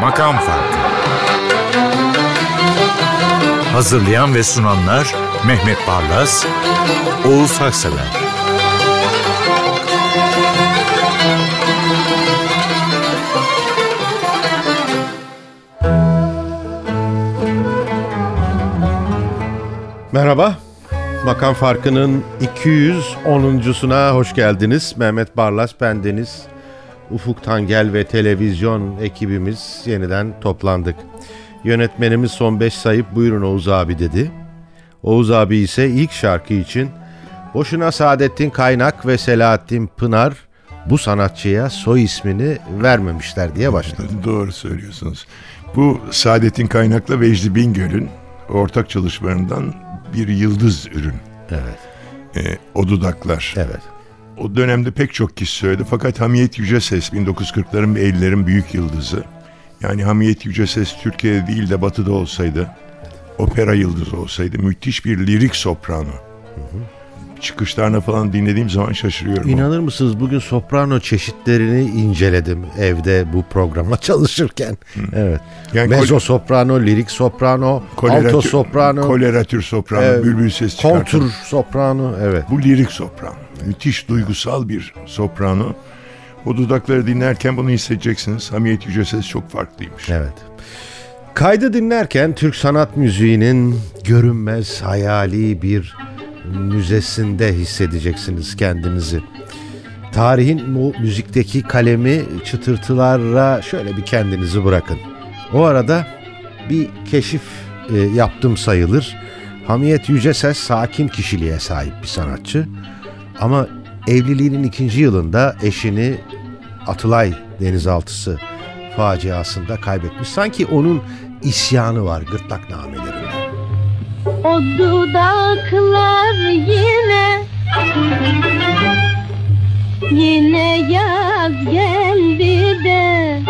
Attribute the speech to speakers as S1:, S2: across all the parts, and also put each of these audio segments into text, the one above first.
S1: Makam Farkı. Hazırlayan ve sunanlar Mehmet Barlas, Oğuz Haksever
S2: Merhaba. Makam Farkı'nın 210.suna hoş geldiniz. Mehmet Barlas, bendeniz. Ufuk Tangel ve televizyon ekibimiz yeniden toplandık. Yönetmenimiz son 5 sayıp buyurun Oğuz abi dedi. Oğuz abi ise ilk şarkı için boşuna Saadettin Kaynak ve Selahattin Pınar bu sanatçıya soy ismini vermemişler diye başladı.
S3: Doğru söylüyorsunuz. Bu Saadettin Kaynak'la Vecdi Bingöl'ün ortak çalışmalarından bir yıldız ürün.
S2: Evet.
S3: E, o dudaklar.
S2: Evet.
S3: O dönemde pek çok kişi söyledi fakat Hamiyet Yüceses 1940'ların ve 50'lerin büyük yıldızı. Yani Hamiyet Yüceses Türkiye'de değil de Batı'da olsaydı, opera yıldızı olsaydı müthiş bir lirik soprano. Hı hı. Çıkışlarına falan dinlediğim zaman şaşırıyorum.
S2: İnanır mısınız bugün soprano çeşitlerini inceledim evde bu programa çalışırken. Hı. Evet. Yani Mezzo soprano, lirik soprano, alto soprano,
S3: koleratür soprano, e, bülbül ses çıkartan.
S2: Kontur soprano, evet.
S3: Bu lirik soprano. Müthiş duygusal bir soprano. O dudakları dinlerken bunu hissedeceksiniz. Hamiyet Yüce Ses çok farklıymış.
S2: Evet. Kaydı dinlerken Türk sanat müziğinin görünmez hayali bir müzesinde hissedeceksiniz kendinizi. Tarihin bu müzikteki kalemi çıtırtılarla şöyle bir kendinizi bırakın. O arada bir keşif e, yaptım sayılır. Hamiyet Yüceses sakin kişiliğe sahip bir sanatçı. Ama evliliğinin ikinci yılında eşini Atılay denizaltısı faciasında kaybetmiş. Sanki onun isyanı var gırtlaknamelerinde.
S4: O dudaklar yine Yine yaz geldi de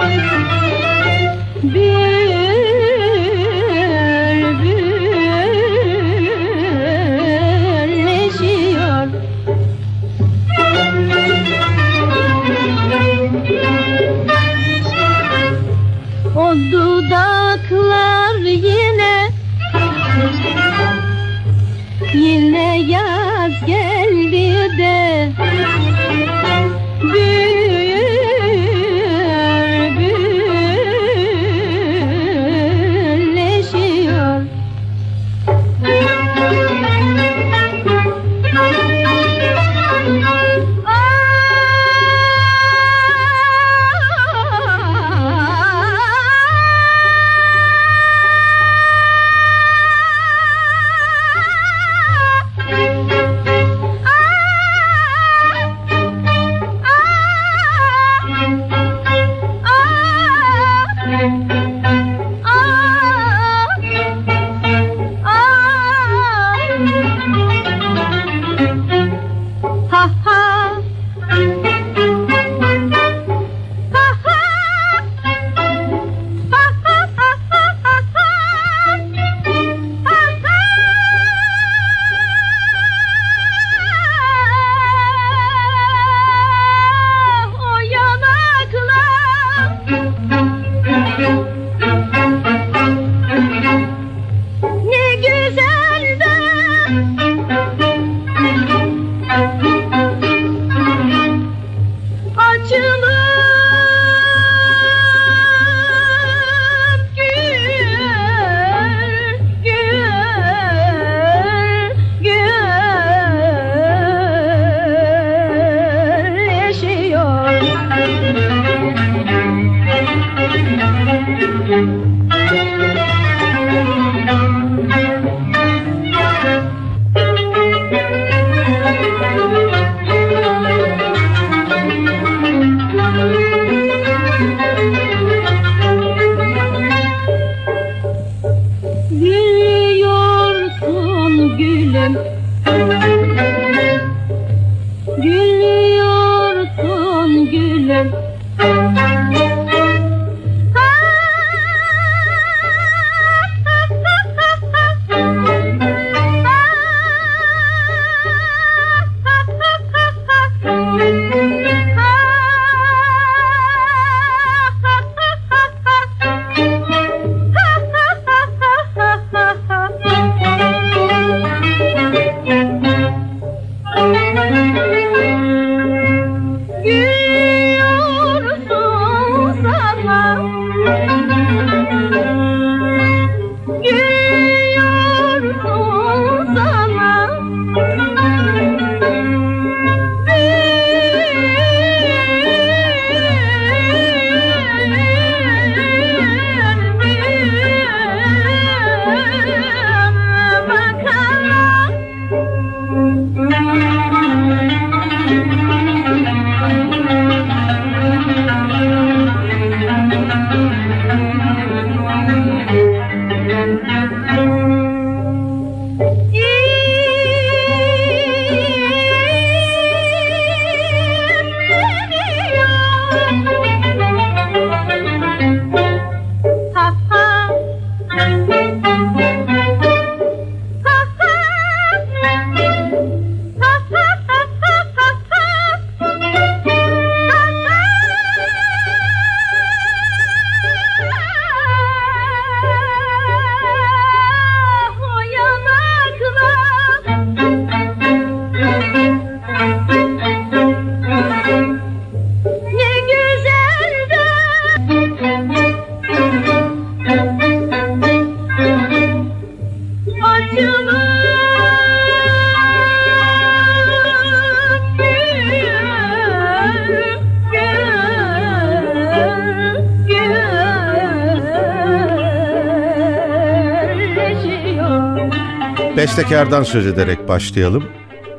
S2: bestekardan söz ederek başlayalım.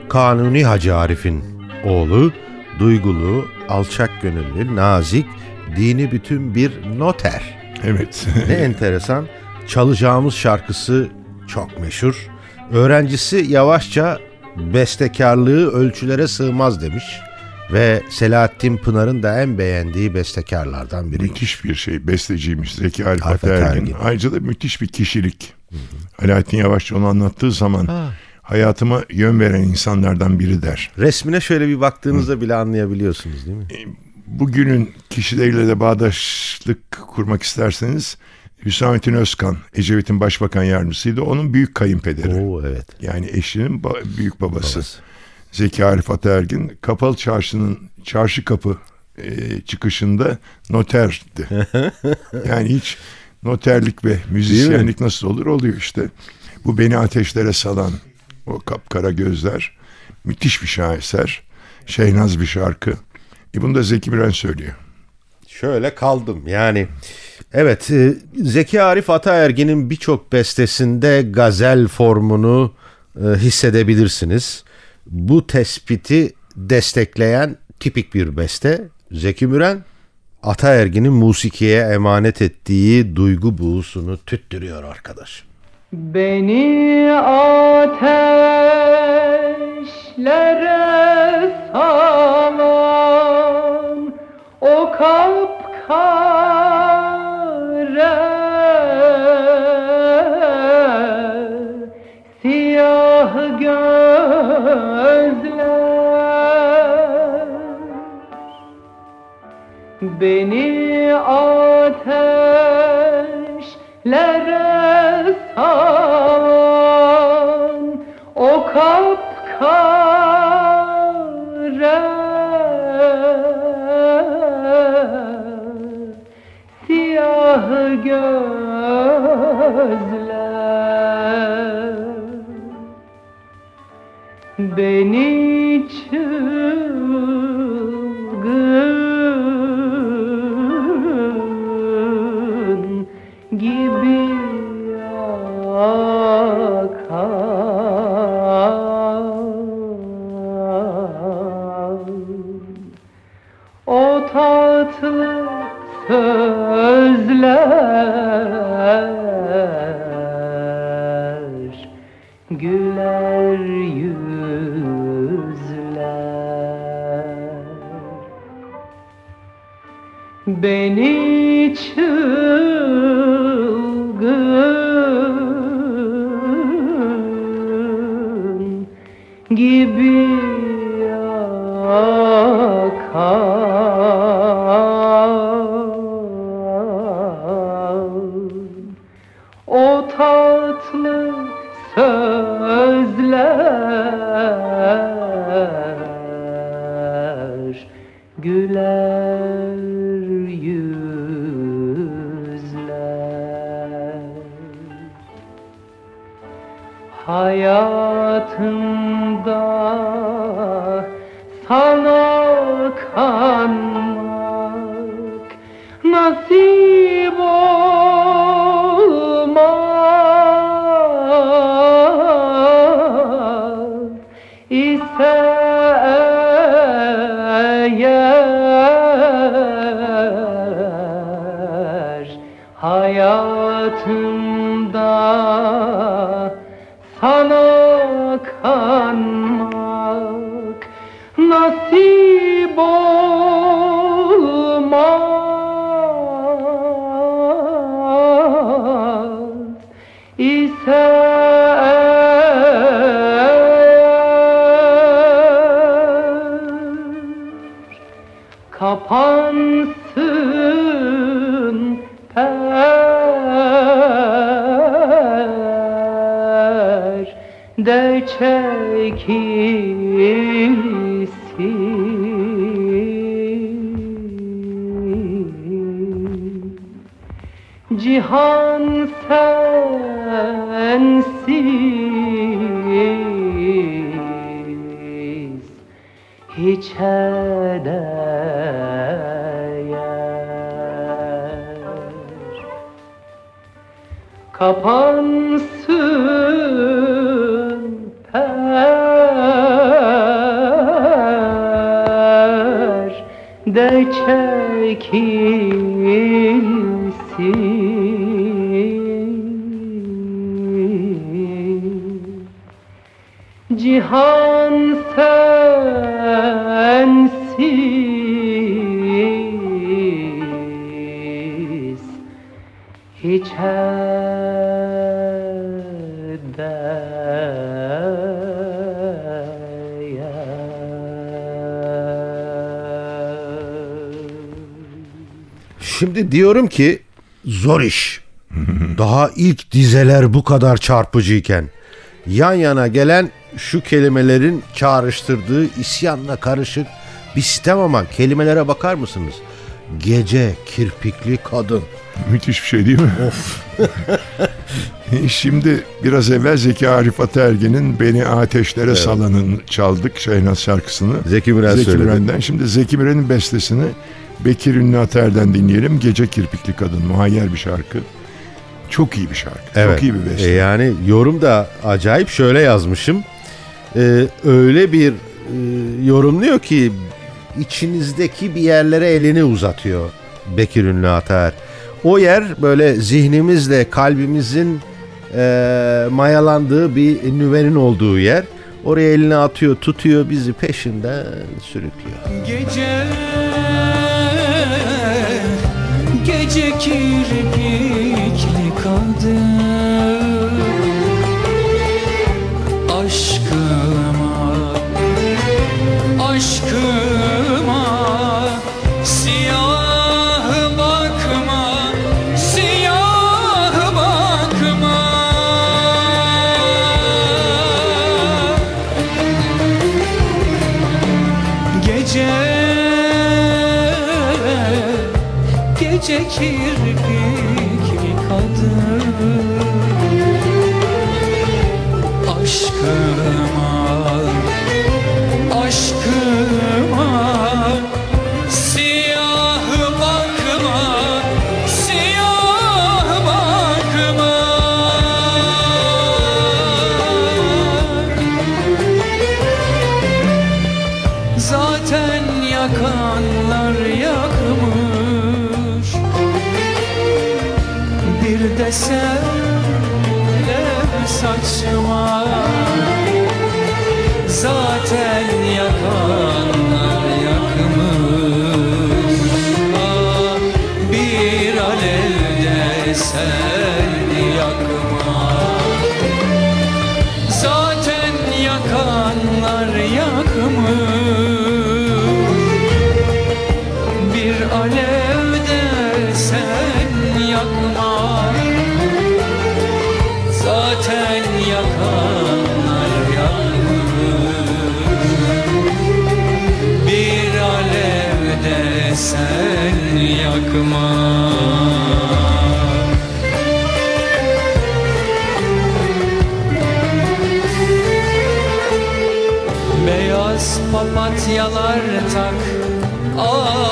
S2: Kanuni Hacı Arif'in oğlu, duygulu, alçak gönüllü, nazik, dini bütün bir noter.
S3: Evet.
S2: Ne enteresan. Çalacağımız şarkısı çok meşhur. Öğrencisi yavaşça bestekarlığı ölçülere sığmaz demiş. Ve Selahattin Pınar'ın da en beğendiği bestekarlardan biri.
S3: müthiş bir şey. Besteciymiş Zeki Arif. Ataergin. Ayrıca da müthiş bir kişilik. Alaaddin Yavaşçı onu anlattığı zaman
S2: Ha.
S3: hayatıma yön veren insanlardan biri der.
S2: Resmine şöyle bir baktığınızda bile anlayabiliyorsunuz değil mi?
S3: Bugünün kişileriyle de bağdaşlık kurmak isterseniz Hüsamettin Özkan, Ecevit'in başbakan yardımcısıydı. Onun büyük kayınpederi.
S2: Oo evet.
S3: Yani eşinin ba- büyük babası.
S2: Babası.
S3: Zeki Arif Ataergin kapalı çarşının çarşı kapı e, çıkışında noterdi. yani hiç noterlik ve müzisyenlik nasıl olur oluyor işte. Bu beni ateşlere salan o kapkara gözler müthiş bir şaheser. Şeynaz bir şarkı. E bunu da Zeki Müren söylüyor.
S2: Şöyle kaldım yani. Evet e, Zeki Arif Ataergin'in birçok bestesinde gazel formunu e, hissedebilirsiniz. Bu tespiti destekleyen tipik bir beste. Zeki Müren Ataergin'in musikiye emanet ettiği duygu buğusunu tüttürüyor arkadaş.
S5: Beni ateşlere salan o kapkara Beni ateşlere salan o kapkara siyah gözler. Beni çılgın Beni çılgın gibi Danmark, Nasi Bo. Çekilsin Cihan sensiz hiç değer Kapansın de çekilsin. Cihan sensiz hiç
S2: Şimdi diyorum ki zor iş. Daha ilk dizeler bu kadar çarpıcıyken yan yana gelen şu kelimelerin çağrıştırdığı isyanla karışık bir sistem ama kelimelere bakar mısınız? Gece kirpikli kadın.
S3: Müthiş bir şey değil mi? Of. Şimdi biraz evvel Zeki Arif Ataergen'in Beni Ateşlere Salan'ın çaldık Şehnaz şarkısını.
S2: Zeki Müren
S3: Zeki
S2: söyledi.
S3: Müren'den. Şimdi Zeki Müren'in bestesini Bekir Ünlü Ataer'den dinleyelim. Gece Kirpikli Kadın. Muhayyer bir şarkı. Çok iyi bir şarkı.
S2: Evet.
S3: Çok iyi bir beste.
S2: E yani yorum da acayip şöyle yazmışım. Ee, öyle bir e, yorumluyor ki içinizdeki bir yerlere elini uzatıyor Bekir Ünlü Ataer. O yer böyle zihnimizle kalbimizin e, mayalandığı bir nüvenin olduğu yer. Oraya elini atıyor, tutuyor bizi peşinden sürüklüyor.
S6: Gece kirpikli kadın Touch. Papatyalar tak. At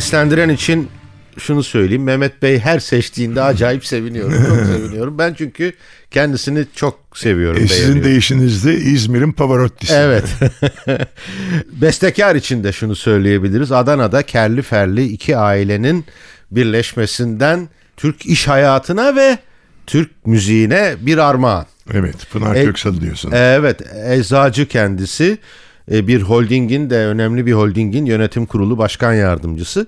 S2: seslendiren için şunu söyleyeyim. Mehmet Bey her seçtiğinde acayip seviniyorum. Çok seviniyorum. Ben çünkü kendisini çok seviyorum.
S3: E, sizin deyişinizde İzmir'in Pavarotti'si.
S2: Evet. Bestekar için de şunu söyleyebiliriz. Adana'da kerli ferli iki ailenin birleşmesinden Türk iş hayatına ve Türk müziğine bir armağan.
S3: Evet, Pınar
S2: E-
S3: Köksal diyorsun.
S2: Evet, eczacı kendisi. E, Bir holdingin de önemli bir holdingin yönetim kurulu başkan yardımcısı.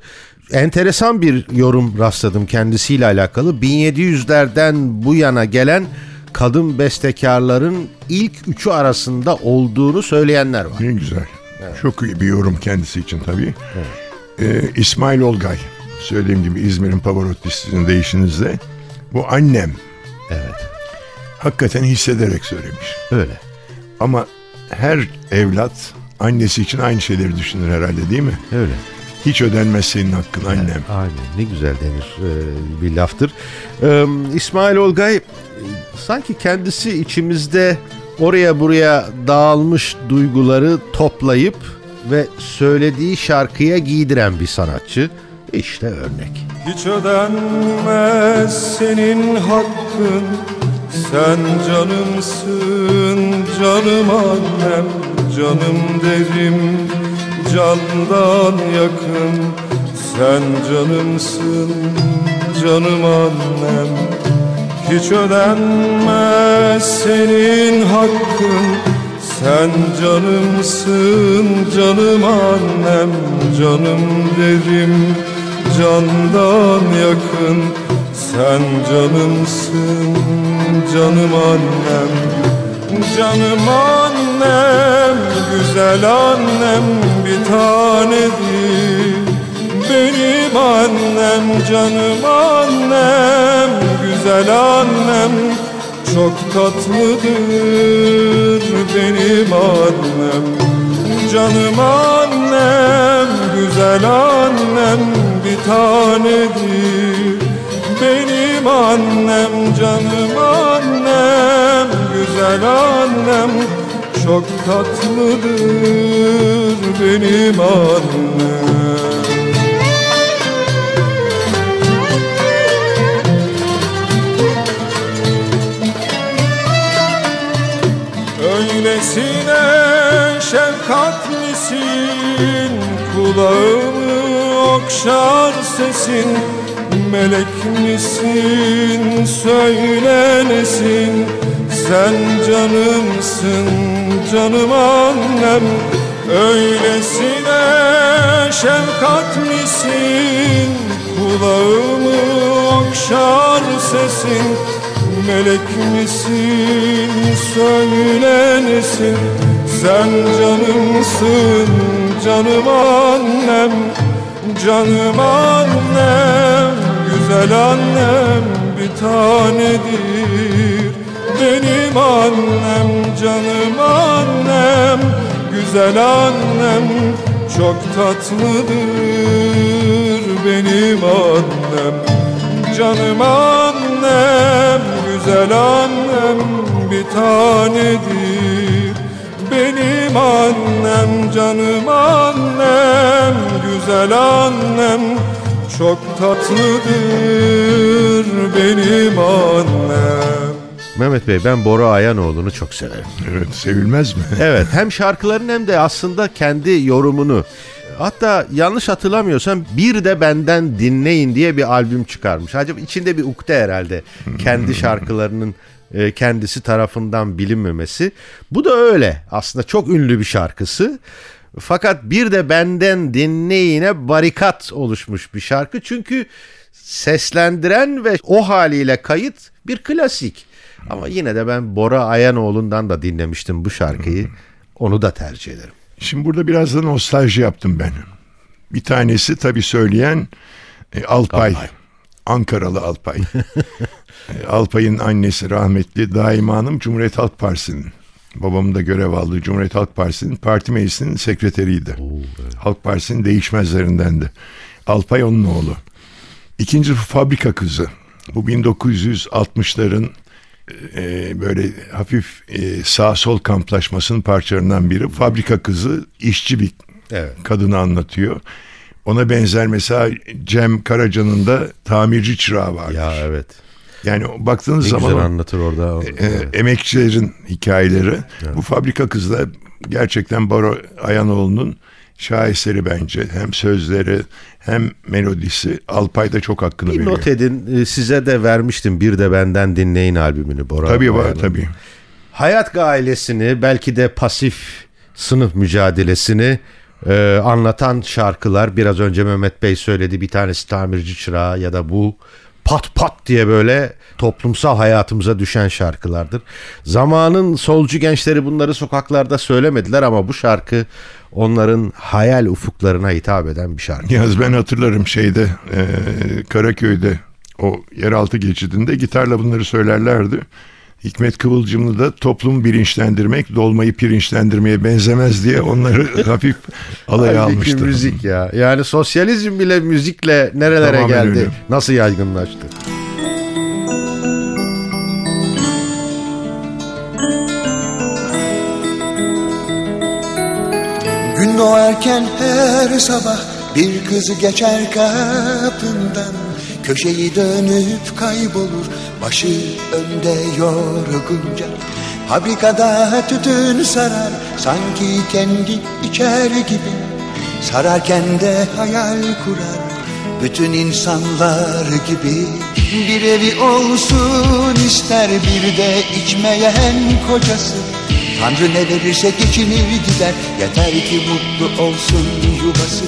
S2: Enteresan bir yorum rastladım kendisiyle alakalı. 1700'lerden bu yana gelen kadın bestekarların ilk üçü arasında olduğunu söyleyenler var.
S3: Ne güzel. Çok iyi bir yorum kendisi için tabii. Ee, İsmail Olgay. Söylediğim gibi İzmir'in Pavarotti'sinin deyişinizde. Bu annem.
S2: Evet.
S3: Hakikaten hissederek söylemiş.
S2: Öyle.
S3: Ama her evlat annesi için aynı şeyleri düşünür herhalde değil mi?
S2: Öyle.
S3: Hiç ödenmez senin hakkın annem.
S2: Aynen ne güzel denir e, bir laftır. E, İsmail Olgay e, sanki kendisi içimizde oraya buraya dağılmış duyguları toplayıp ve söylediği şarkıya giydiren bir sanatçı. İşte örnek.
S7: Hiç ödenmez senin hakkın Sen canımsın canım annem Canım derim candan yakın. Sen canımsın canım annem. Hiç ödenmez senin hakkın. Sen canımsın canım annem Canım derim candan yakın. Sen canımsın canım annem Canım annem güzel annem bir tanedir. Benim annem canım annem güzel annem çok tatlıdır. Benim annem Canım annem, güzel annem bir tanedir. Benim annem, canım annem, güzel annem Çok tatlıdır benim annem. Öylesine şefkatlisin Kulağımı okşar sesin Melek misin? Söylenesin Sen canımsın canım annem. Öylesine şefkatlisin Kulağımı okşar sesin. Melek misin? Söylenesin Sen canımsın canım annem. Canım annem güzel annem bir tanedir. Benim annem canım annem. Güzel annem çok tatlıdır. Benim annem Canım annem, güzel annem bir tanedir. Benim annem, canım annem, güzel annem Çok tatlıdır benim annem
S2: Mehmet Bey ben Bora Ayanoğlu'nu çok severim.
S3: Evet, sevilmez mi?
S2: Evet hem şarkıların hem de aslında kendi yorumunu. Hatta yanlış hatırlamıyorsam bir de benden dinleyin diye bir albüm çıkarmış. Acaba içinde bir ukde herhalde kendi şarkılarının e, kendisi tarafından bilinmemesi. Bu da öyle aslında çok ünlü bir şarkısı. Fakat bir de benden dinleyine barikat oluşmuş bir şarkı. Çünkü seslendiren ve o haliyle kayıt bir klasik. Ama yine de ben Bora Ayanoğlu'ndan da dinlemiştim bu şarkıyı. Onu da tercih ederim.
S3: Şimdi burada biraz da nostalji yaptım ben. Bir tanesi tabii söyleyen e, Alpay.
S2: Alpay.
S3: Ankaralı Alpay. E, Alpay'ın annesi rahmetli Daima Hanım Cumhuriyet Halk Partisi'nin babamın da görev aldığı Cumhuriyet Halk Partisi'nin parti meclisinin sekreteriydi. Halk Partisi'nin değişmezlerindendi. Alpay onun oğlu. İkinci fabrika kızı. Bu 1960'ların e, böyle hafif e, sağ sol kamplaşmasının parçalarından biri. Fabrika kızı işçi bir
S2: Evet.
S3: kadını anlatıyor. Ona benzer mesela Cem Karaca'nın da tamirci çırağı var.
S2: Ya evet.
S3: Yani baktığınız
S2: Ne
S3: zaman
S2: güzel anlatır orada.
S3: e, emekçilerin hikayeleri. Bu fabrika kızlar gerçekten Baro Ayanoğlu'nun şaheseri bence. Hem sözleri hem melodisi. Alpay da çok hakkını
S2: bir
S3: veriyor.
S2: not edin. e, Size de vermiştim. Bir de benden dinleyin albümünü. Bora
S3: Tabii var tabii.
S2: Hayat ailesini belki de pasif sınıf mücadelesini e, anlatan şarkılar biraz önce Mehmet Bey söyledi bir tanesi tamirci çırağı ya da bu pat pat diye böyle toplumsal hayatımıza düşen şarkılardır. Zamanın solcu gençleri bunları sokaklarda söylemediler ama bu şarkı onların hayal ufuklarına hitap eden bir şarkı.
S3: Yaz ben hatırlarım şeyde e, Karaköy'de o yeraltı geçidinde gitarla bunları söylerlerdi. Hikmet Kıvılcımlı da toplum bilinçlendirmek dolmayı pirinçlendirmeye benzemez diye onları hafif alaya
S2: Halbuki
S3: almıştı.
S2: müzik ya. Yani sosyalizm bile müzikle nerelere
S3: Tamamen
S2: geldi?
S3: öyle.
S2: Nasıl yaygınlaştı?
S8: Gün doğarken her sabah bir kız geçer kapından Köşeyi dönüp kaybolur başı önde yorgunca Fabrikada tütün sarar sanki kendi içer gibi. Sararken de hayal kurar bütün insanlar gibi. Bir evi olsun ister bir de içmeyen kocası. Tanrı ne verirse geçinir gider Yeter ki mutlu olsun yuvası.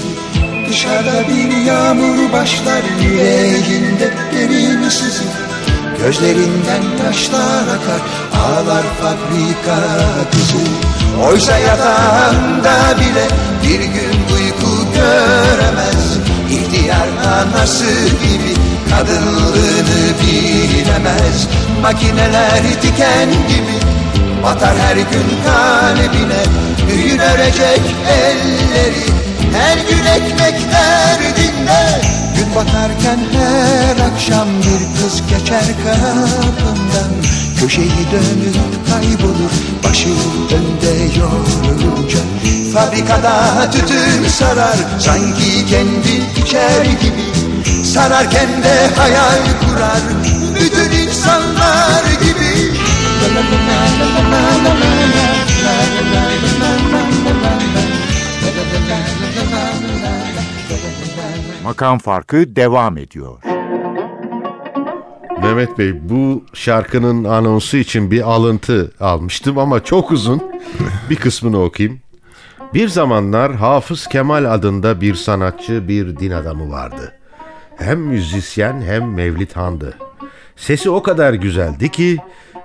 S8: Dışarıda bir yağmur başlar Yüreğinde derin sızı Gözlerinden yaşlar akar Ağlar fabrika kızı. Oysa yatağında bile Bir gün uyku göremez. İhtiyar anası gibi Kadınlığını bilemez. Makineler diken gibi Batar her gün kalbine. Düğün örecek elleri Her gün ekmek derdinde Batarken her akşam bir kız geçer kapından Köşeyi dönüp kaybolur Başı önde yorulunca Fabrikada tütün sarar Sanki kendi içer gibi Sararken de hayal kurar Bütün insanlar gibi
S1: Makam farkı devam ediyor.
S2: Mehmet Bey bu şarkının anonsu için bir alıntı almıştım ama çok uzun. bir kısmını okuyayım. Bir zamanlar Hafız Kemal adında bir sanatçı, bir din adamı vardı. Hem müzisyen hem Mevlid Han'dı. Sesi o kadar güzeldi ki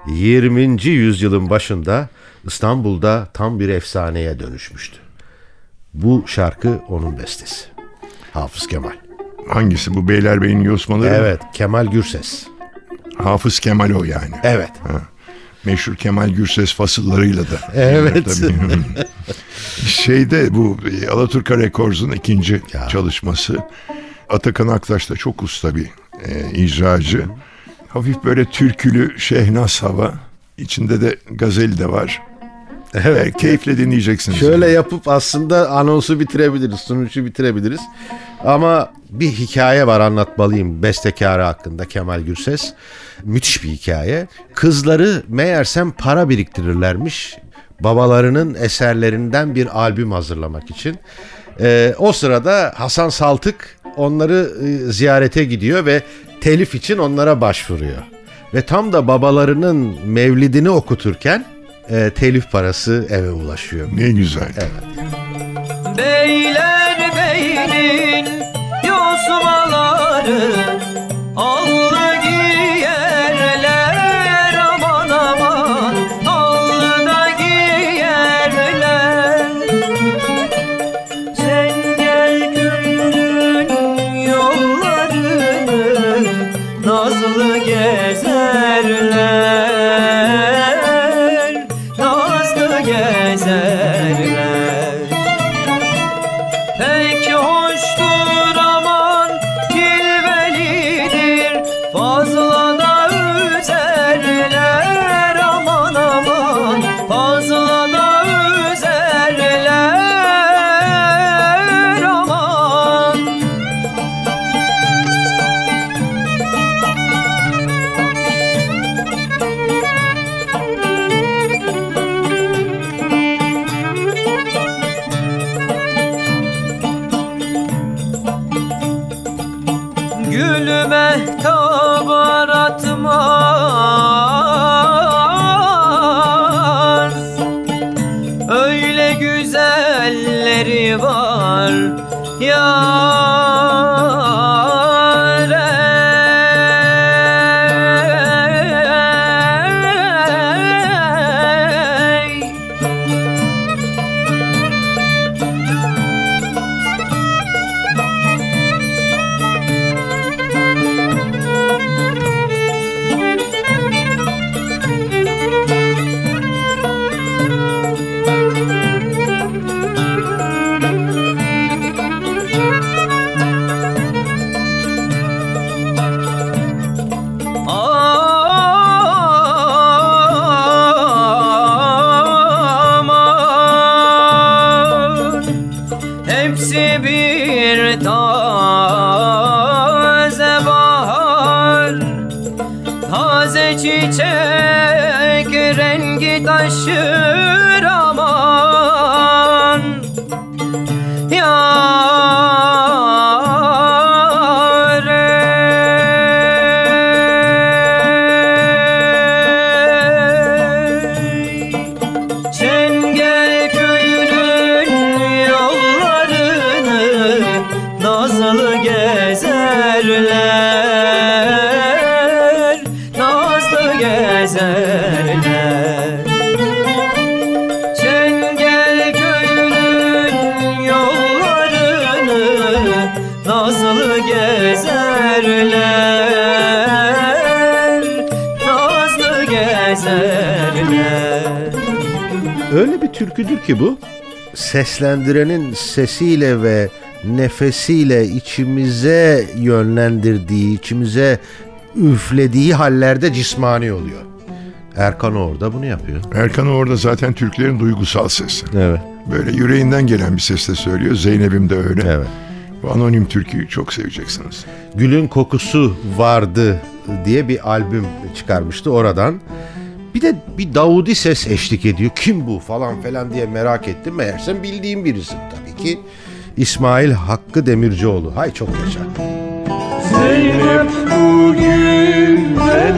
S2: 20. yüzyılın başında İstanbul'da tam bir efsaneye dönüşmüştü. Bu şarkı onun bestesi. Hafız Kemal.
S3: Hangisi bu Beylerbeyi'nin yosmaları? mı?
S2: Evet, Kemal Gürses.
S3: Hafız Kemal o yani.
S2: Evet.
S3: Meşhur Kemal Gürses fasıllarıyla da.
S2: Evet.
S3: Şeyde bu Alaturka Records'un ikinci çalışması. Atakan Aktaş da çok usta bir e, icracı. Hafif böyle türkülü şehnaz hava. İçinde de gazel de var.
S2: Evet.
S3: E, keyifle dinleyeceksiniz.
S2: Şöyle yapıp aslında anonsu bitirebiliriz, sunuşu bitirebiliriz. Ama bir hikaye var anlatmalıyım bestekarı hakkında Kemal Gürses. Müthiş bir hikaye. Kızları meğersem para biriktirirlermiş babalarının eserlerinden bir albüm hazırlamak için. Ee, o sırada Hasan Saltık onları e, ziyarete gidiyor ve telif için onlara başvuruyor. Ve tam da babalarının mevlidini okuturken e, telif parası eve ulaşıyor.
S3: Ne güzel.
S6: Beyler beyin yosmaları
S2: türküdür ki bu. Seslendirenin sesiyle ve nefesiyle içimize yönlendirdiği, içimize üflediği hallerde cismani oluyor. Erkan orada bunu yapıyor.
S3: Erkan orada zaten Türklerin duygusal sesi.
S2: Evet.
S3: Böyle yüreğinden gelen bir sesle söylüyor. Zeynep'im de öyle.
S2: Evet.
S3: Bu anonim türküyü çok seveceksiniz.
S2: Gülün Kokusu Vardı diye bir albüm çıkarmıştı oradan. Bir de bir Davudi ses eşlik ediyor. Kim bu falan falan diye merak ettim. Meğersem bildiğim birisi tabii ki. İsmail Hakkı Demircioğlu. Hay çok yaşa.
S9: Zeynep bu güzellik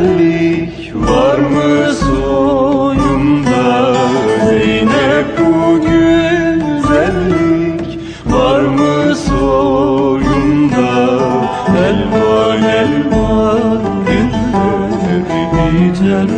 S9: var mı soyunda Zeynep bu güzellik var mı soyunda Elvan elvan güller biter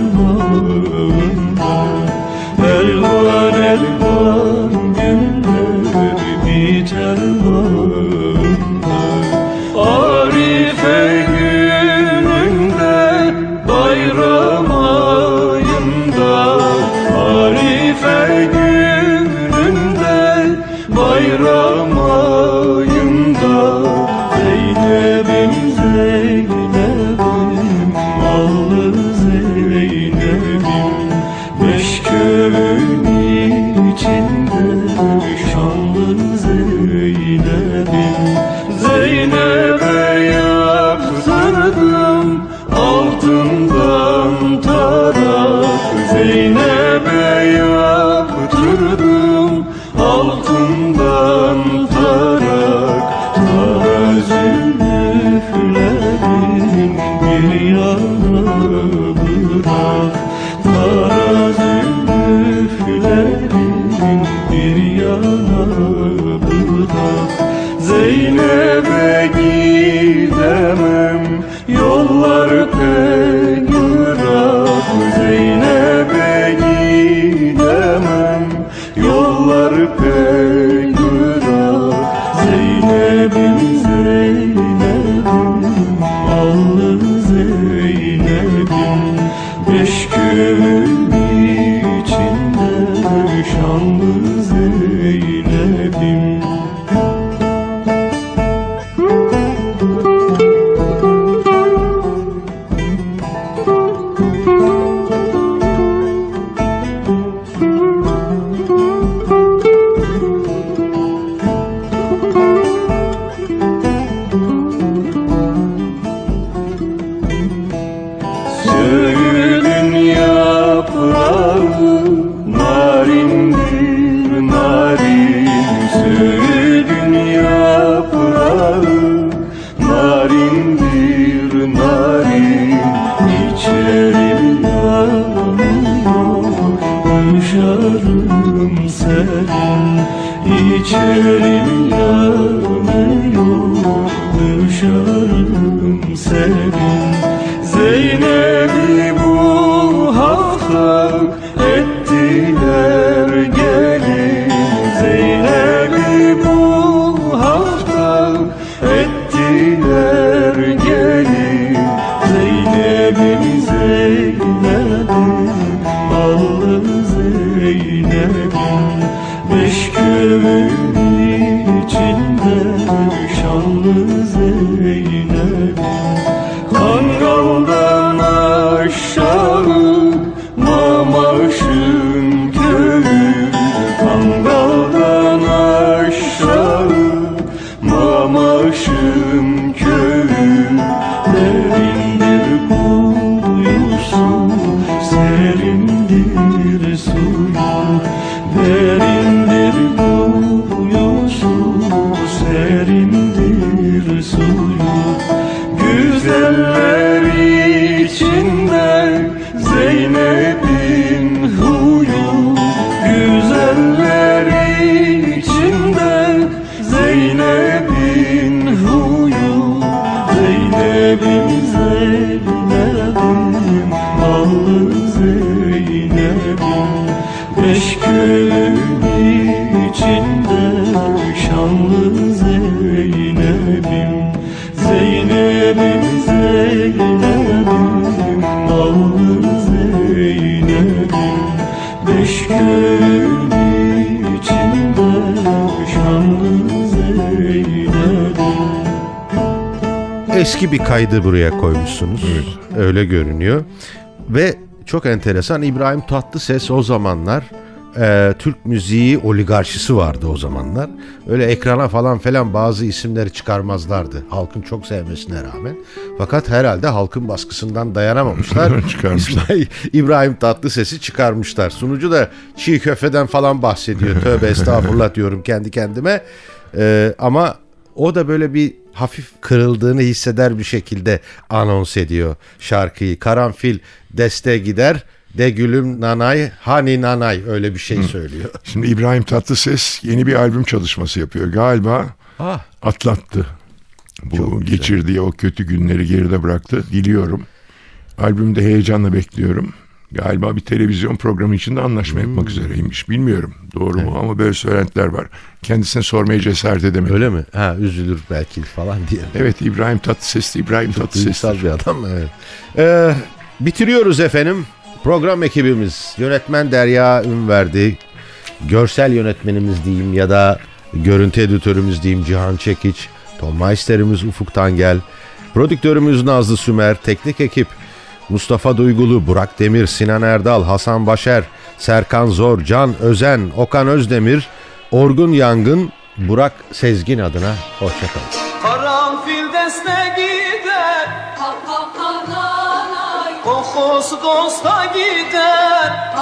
S9: şanlı
S2: Eski bir kaydı buraya koymuşsunuz. Öyle görünüyor. Ve çok enteresan İbrahim Tatlıses o zamanlar e, Türk müziği oligarşisi vardı o zamanlar. Öyle ekrana falan falan bazı isimleri çıkarmazlardı. Halkın çok sevmesine rağmen. Fakat herhalde halkın baskısından dayanamamışlar.
S3: Çıkarmışlar.
S2: İsmail- İbrahim Tatlıses'i çıkarmışlar. Sunucu da çiğ köfteden falan bahsediyor. Tövbe estağfurullah diyorum kendi kendime. E, ama o da böyle bir hafif kırıldığını hisseder bir şekilde anons ediyor şarkıyı. Karanfil deste gider de gülüm nanay hani nanay öyle bir şey söylüyor.
S3: Şimdi İbrahim Tatlıses yeni bir albüm çalışması yapıyor. Galiba
S2: Ah,
S3: atlattı. Bu
S2: Çok güzel.
S3: geçirdiği o kötü günleri geride bıraktı. Diliyorum. Albümde heyecanla bekliyorum. Galiba bir televizyon programı için de anlaşma
S2: Hmm.
S3: yapmak üzereymiş. Bilmiyorum doğru mu ama böyle söylentiler var. Kendisine sormaya cesaret edemedim.
S2: öyle mi? Ha üzülür belki falan diye.
S3: Evet İbrahim Tatlıses İbrahim Tatlıses.
S2: Duygusal bir adam evet. Ee, bitiriyoruz efendim. Program ekibimiz yönetmen Derya Ünverdi, görsel yönetmenimiz diyeyim ya da görüntü editörümüz diyeyim Cihan Çekiç, Tom Meister'imiz Ufuk Tangel, prodüktörümüz Nazlı Sümer, teknik ekip Mustafa Duygulu, Burak Demir, Sinan Erdal, Hasan Başer, Serkan Zor, Can Özen, Okan Özdemir, Orgun Yangın, Burak Sezgin adına hoşçakalın.
S10: Karanfil deste gider. Kokusu dosta gider.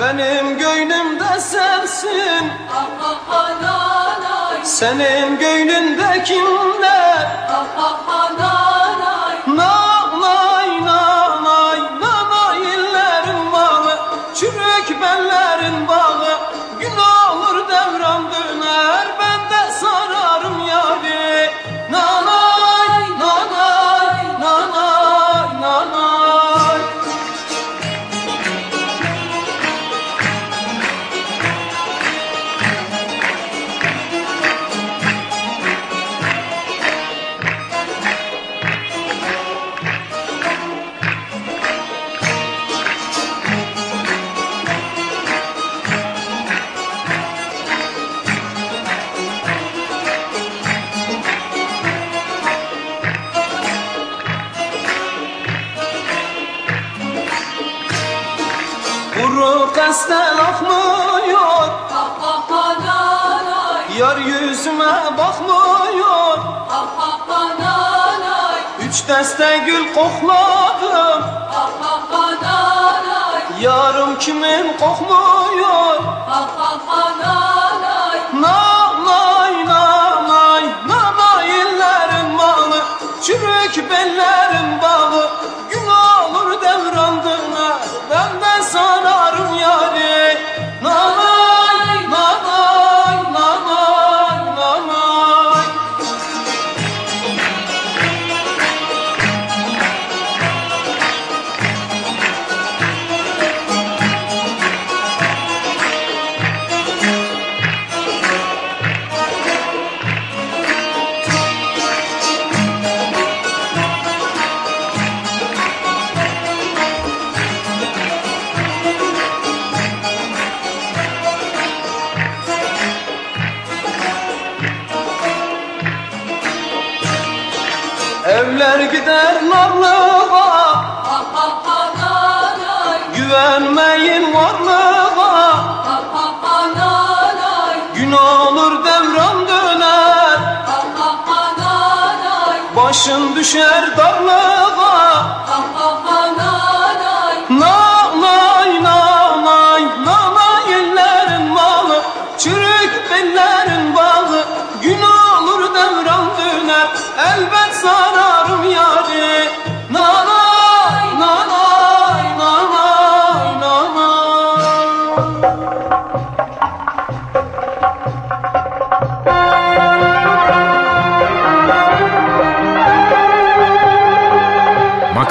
S10: Benim gönlümde sensin. Senin gönlünde kimler? Nanay yüzüme bakmıyor. Üç deste gül kokladım. Yarım kimin kokmuyor Nanay nanay nanay illerin malı Çürük bellerin bağı Gün olur devran döner Ben de sanarım yari Evler gider narlığa. Güvenmeyin varlığa. Gün olur devran döner. Başın düşer darlığa